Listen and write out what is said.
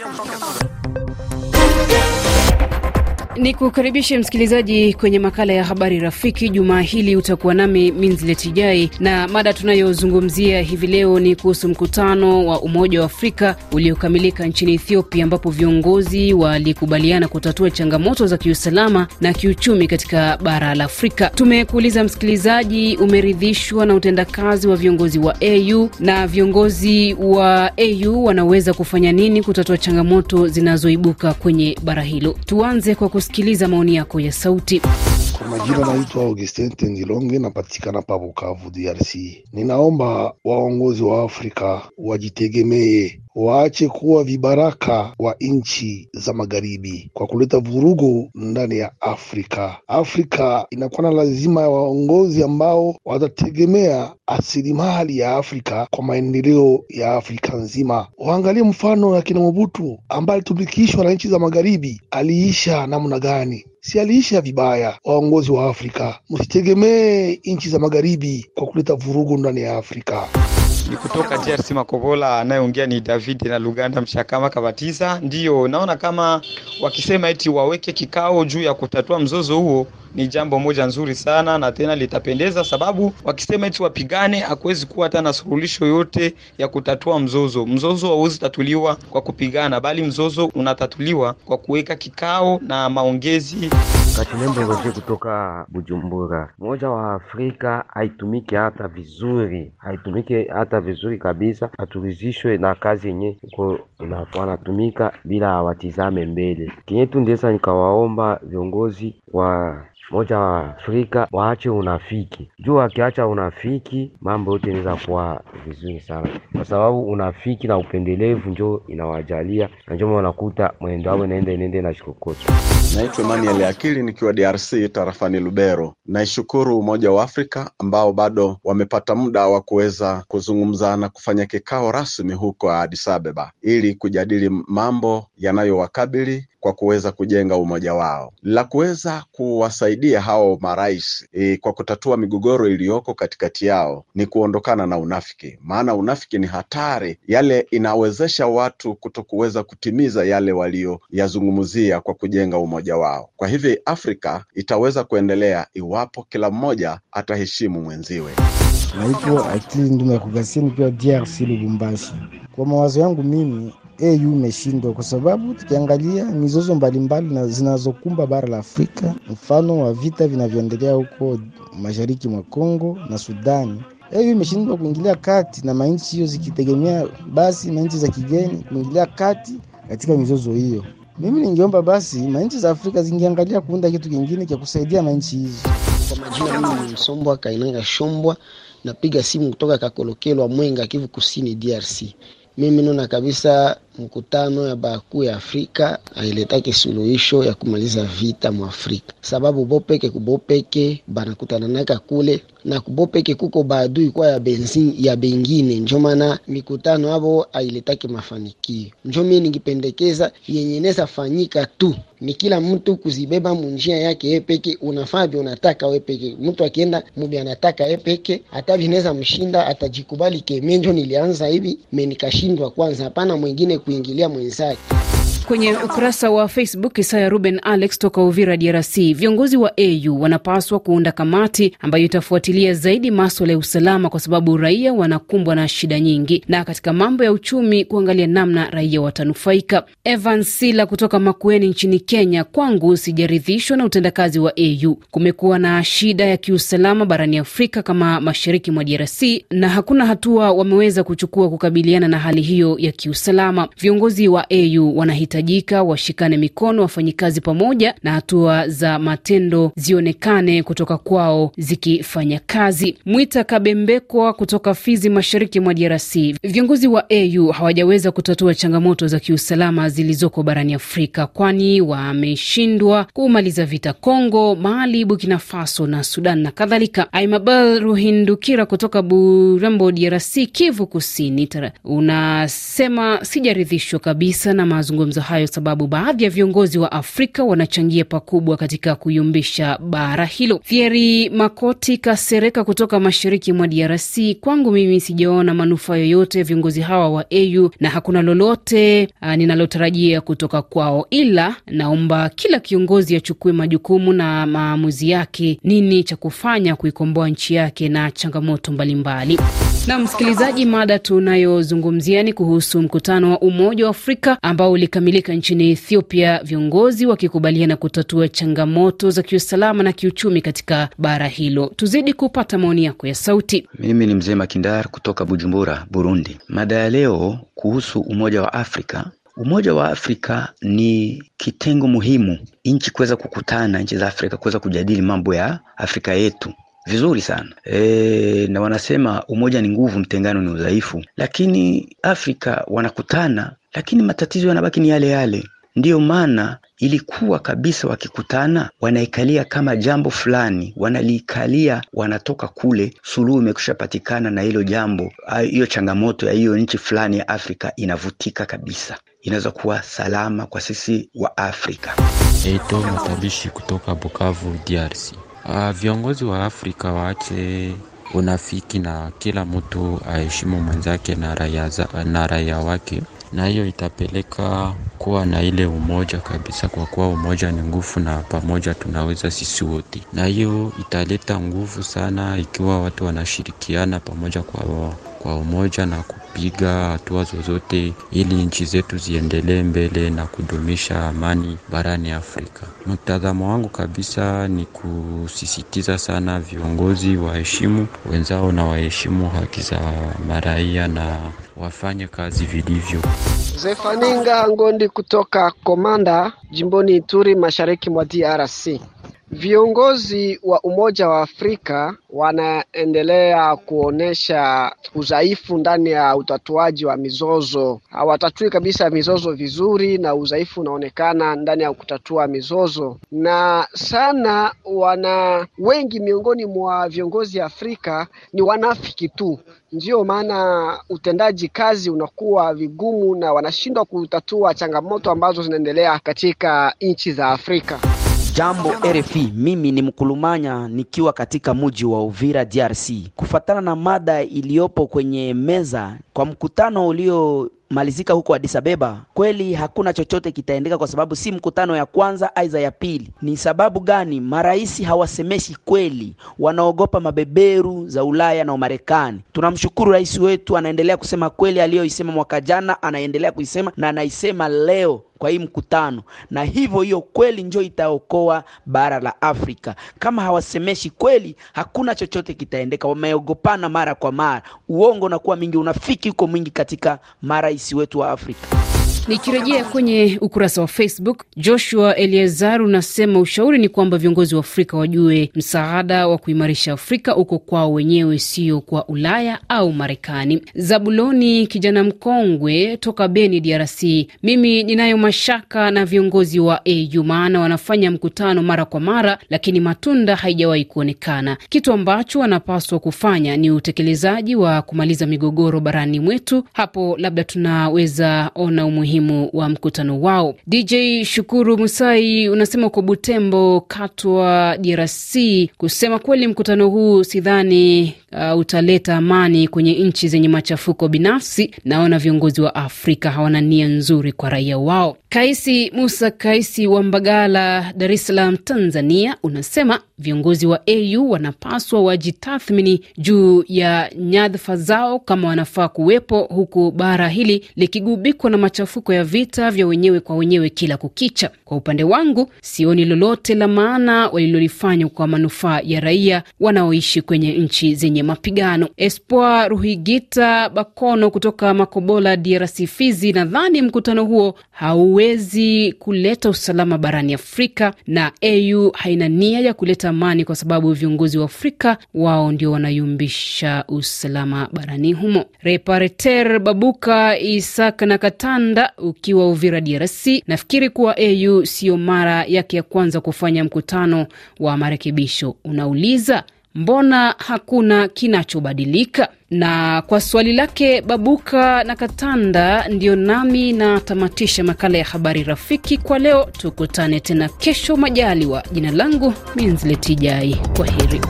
要不着。Ni kukaribishe msikilizaji kwenye makala ya habari rafiki. Jumaa hili utakuwa nami Minzletijai, na mada tunayozungumzia hivi leo ni kuhusu mkutano wa Umoja wa Afrika uliokamilika nchini Ethiopia, ambapo viongozi walikubaliana kutatua changamoto za kiusalama na kiuchumi katika bara la Afrika. Tumekuuliza msikilizaji, umeridhishwa na utendakazi wa viongozi wa AU na viongozi wa AU wanaweza kufanya nini kutatua changamoto zinazoibuka kwenye bara hilo? Tuanze kwa kusikiliza maoni yako ya sauti. Kwa majina naitwa Augustin Tendilonge, napatikana pa Bukavu, DRC. Ninaomba waongozi wa Afrika wajitegemee, waache kuwa vibaraka wa nchi za magharibi kwa kuleta vurugu ndani ya Afrika. Afrika inakuwa na lazima ya waongozi ambao watategemea asilimali ya Afrika kwa maendeleo ya Afrika nzima. Waangalie mfano ya kina Mobutu ambaye alitumikishwa na nchi za magharibi, aliisha namna gani? si aliisha vibaya. Waongozi wa Afrika, msitegemee nchi za magharibi kwa kuleta vurugu ndani ya Afrika. Ni kutoka DRC Makobola, anayeongea ni David na Luganda Mshakama Kabatiza. Ndiyo naona kama wakisema eti waweke kikao juu ya kutatua mzozo huo ni jambo moja nzuri sana na tena litapendeza, sababu wakisema eti wapigane, hakuwezi kuwa hata na suluhisho yote ya kutatua mzozo. Mzozo hauwezi tatuliwa kwa bali mzozo unatatuliwa kwa kuweka kikao na maongezi. Katinembo Ngoje kutoka Bujumbura. Umoja wa Afrika haitumiki hata vizuri, haitumiki hata vizuri kabisa. Haturizishwe na kazi yenye uko wanatumika bila watizame mbele. kinyetu. Ndeza nikawaomba viongozi wa moja wa Afrika waache unafiki, juu wakiacha unafiki mambo yote inaweza kuwa vizuri sana, kwa sababu unafiki na upendelevu njo inawajalia na njo wanakuta mwendo wao inaenda inaenda na shikokoto. Naitwa Emmanuel Akili nikiwa DRC tarafani Lubero. Naishukuru Umoja wa Afrika ambao bado wamepata muda wa kuweza kuzungumza na kufanya kikao rasmi huko Addis Ababa ili kujadili mambo yanayowakabili kwa kuweza kujenga umoja wao, la kuweza kuwasaidia hao marais e, kwa kutatua migogoro iliyoko katikati yao ni kuondokana na unafiki, maana unafiki ni hatari. Yale inawezesha watu kutokuweza kutimiza yale walioyazungumzia kwa kujenga umoja wao. Kwa hivyo Afrika itaweza kuendelea iwapo kila mmoja ataheshimu mwenziwe. Naitwa Akili Nduma Kugasia DRC Lubumbashi. Kwa mawazo yangu mimi AU imeshindwa kwa sababu tukiangalia mizozo mbalimbali na zinazokumba bara la Afrika, mfano wa vita vinavyoendelea huko mashariki mwa Kongo na Sudani, AU imeshindwa kuingilia kati na manchi hiyo zikitegemea basi manchi za kigeni kuingilia kati katika mizozo hiyo. Mimi ningeomba basi manchi za Afrika zingeangalia kuunda kitu kingine cha kusaidia manchi hizo. Kwa majina mimi ni Msombwa Kainanga Shombwa, napiga simu kutoka Kakolokelwa Mwenga, Kivu Kusini, DRC. Mimi naona kabisa mkutano ya bakuu ya Afrika ailetake suluhisho ya kumaliza vita mu Afrika, sababu bopeke kubopeke banakutananaka kule na kubopeke kuko baadui kwa ya benzin ya bengine, njo maana mikutano abo ailetake mafanikio. Njo mie ningipendekeza yenye neza fanyika tu ni kila mtu kuzibeba munjia yake epeke, peke, unafaa vyo unataka wepeke. Mtu akienda mubi anataka epeke, hata vinaweza mshinda, atajikubali kemenjo, nilianza hivi menikashindwa kwanza, hapana mwingine kuingilia mwenzake. Kwenye ukurasa wa Facebook, Isaya Ruben Alex toka Uvira, DRC, viongozi wa AU wanapaswa kuunda kamati ambayo itafuatilia zaidi maswala ya usalama, kwa sababu raia wanakumbwa na shida nyingi, na katika mambo ya uchumi kuangalia namna raia watanufaika. Evan Sila kutoka Makueni nchini Kenya, kwangu sijaridhishwa na utendakazi wa AU. Kumekuwa na shida ya kiusalama barani Afrika kama mashariki mwa DRC, na hakuna hatua wameweza kuchukua kukabiliana na hali hiyo ya kiusalama. Viongozi wa AU wanahitaji tajika washikane mikono, wafanye kazi pamoja, na hatua za matendo zionekane kutoka kwao zikifanya kazi. Mwita Kabembekwa kutoka Fizi, mashariki mwa DRC, viongozi wa AU hawajaweza kutatua changamoto za kiusalama zilizoko barani Afrika, kwani wameshindwa kumaliza vita Kongo, Mali, Burkina Faso na Sudan na kadhalika. Aimabel Ruhindukira kutoka Burambo, DRC, Kivu Kusini, unasema sijaridhishwa kabisa na mazungumzo mazungumzo hayo, sababu baadhi ya viongozi wa Afrika wanachangia pakubwa katika kuyumbisha bara hilo. Thieri Makoti Kasereka kutoka mashariki mwa DRC, kwangu mimi sijaona manufaa yoyote ya viongozi hawa wa AU na hakuna lolote ninalotarajia kutoka kwao, ila naomba kila kiongozi achukue majukumu na maamuzi yake, nini cha kufanya kuikomboa nchi yake na changamoto mbalimbali. Na msikilizaji, mada tunayozungumzia ni kuhusu mkutano wa Umoja wa Afrika ambao ulikamilika nchini Ethiopia, viongozi wakikubaliana kutatua changamoto za kiusalama na kiuchumi katika bara hilo. Tuzidi kupata maoni yako ya sauti. Mimi ni mzee Makindar kutoka Bujumbura, Burundi. Mada ya leo kuhusu Umoja wa Afrika. Umoja wa Afrika ni kitengo muhimu, nchi kuweza kukutana, nchi za Afrika kuweza kujadili mambo ya Afrika yetu vizuri sana e, na wanasema umoja ni nguvu, mtengano ni udhaifu. Lakini Afrika wanakutana, lakini matatizo yanabaki ni yale yale. Ndiyo maana ilikuwa kabisa wakikutana wanaikalia kama jambo fulani, wanaliikalia, wanatoka kule, suluhu imekusha patikana na hilo jambo, hiyo changamoto ya hiyo nchi fulani ya Afrika inavutika kabisa, inaweza kuwa salama kwa sisi wa Afrika. Eto Matabishi kutoka Bukavu, DRC. Uh, viongozi wa Afrika waache unafiki na kila mtu aheshimu mwenzake na raia na raia wake, na hiyo itapeleka kuwa na ile umoja kabisa, kwa kuwa umoja ni nguvu na pamoja tunaweza sisi wote, na hiyo italeta nguvu sana ikiwa watu wanashirikiana pamoja kwa, kwa umoja na kupiga hatua zozote ili nchi zetu ziendelee mbele na kudumisha amani barani Afrika. Mtazamo wangu kabisa ni kusisitiza sana viongozi waheshimu wenzao na waheshimu haki za maraia na wafanye kazi vilivyo. Zefaninga Ngondi kutoka Komanda, jimboni Ituri, mashariki mwa DRC. Viongozi wa Umoja wa Afrika wanaendelea kuonesha udhaifu ndani ya utatuaji wa mizozo. Hawatatui kabisa mizozo vizuri, na udhaifu unaonekana ndani ya kutatua mizozo, na sana wana wengi miongoni mwa viongozi Afrika ni wanafiki tu. Ndiyo maana utendaji kazi unakuwa vigumu na wanashindwa kutatua changamoto ambazo zinaendelea katika nchi za Afrika. Jambo RFI, mimi ni Mkulumanya nikiwa katika mji wa Uvira DRC. Kufatana na mada iliyopo kwenye meza kwa mkutano ulio malizika huko Addis Ababa, kweli hakuna chochote kitaendeka, kwa sababu si mkutano ya kwanza aiza ya pili. Ni sababu gani? Marais hawasemeshi kweli, wanaogopa mabeberu za Ulaya na Umarekani. Tunamshukuru rais wetu, anaendelea kusema kweli aliyoisema mwaka jana, anaendelea kuisema na anaisema leo kwa hii mkutano, na hivyo hiyo kweli njo itaokoa bara la Afrika. Kama hawasemeshi kweli, hakuna chochote kitaendeka. Wameogopana mara kwa mara, uongo unakuwa mingi, unafiki uko mwingi katika marais wetu wa Afrika. Nikirejea kwenye ukurasa wa Facebook, Joshua Eliazar unasema ushauri ni kwamba viongozi wa Afrika wajue msaada wa kuimarisha Afrika uko kwao wenyewe, sio kwa Ulaya au Marekani. Zabuloni kijana mkongwe toka Beni, DRC, mimi ninayo mashaka na viongozi wa AU maana wanafanya mkutano mara kwa mara, lakini matunda haijawahi kuonekana. Kitu ambacho wanapaswa kufanya ni utekelezaji wa kumaliza migogoro barani mwetu. Hapo labda tunaweza ona umuhimu wa mkutano wao. DJ Shukuru Musai unasema uko Butembo, Katwa, DRC. Kusema kweli, mkutano huu sidhani uh, utaleta amani kwenye nchi zenye machafuko. Binafsi naona viongozi wa Afrika hawana nia nzuri kwa raia wao. Kaisi Musa Kaisi wa Mbagala, Dar es Salaam, Tanzania, unasema viongozi wa AU wanapaswa wajitathmini juu ya nyadhifa zao kama wanafaa kuwepo, huku bara hili likigubikwa na machafuko ya vita vya wenyewe kwa wenyewe kila kukicha. Kwa upande wangu, sioni lolote la maana walilolifanya kwa manufaa ya raia wanaoishi kwenye nchi zenye mapigano. Espoir Ruhigita Bakono kutoka Makobola, DRC, Fizi, nadhani mkutano huo hauwezi kuleta usalama barani Afrika na AU haina nia ya kuleta amani kwa sababu viongozi wa Afrika wao ndio wanayumbisha usalama barani humo. Repareter Babuka Isaka na Katanda ukiwa Uvira, DRC, nafikiri kuwa AU siyo mara yake ya kwanza kufanya mkutano wa marekebisho. Unauliza mbona hakuna kinachobadilika? Na kwa swali lake Babuka na Katanda, ndio nami natamatisha makala ya habari rafiki kwa leo. Tukutane tena kesho majaliwa. Jina langu Minzletijai, kwa heri.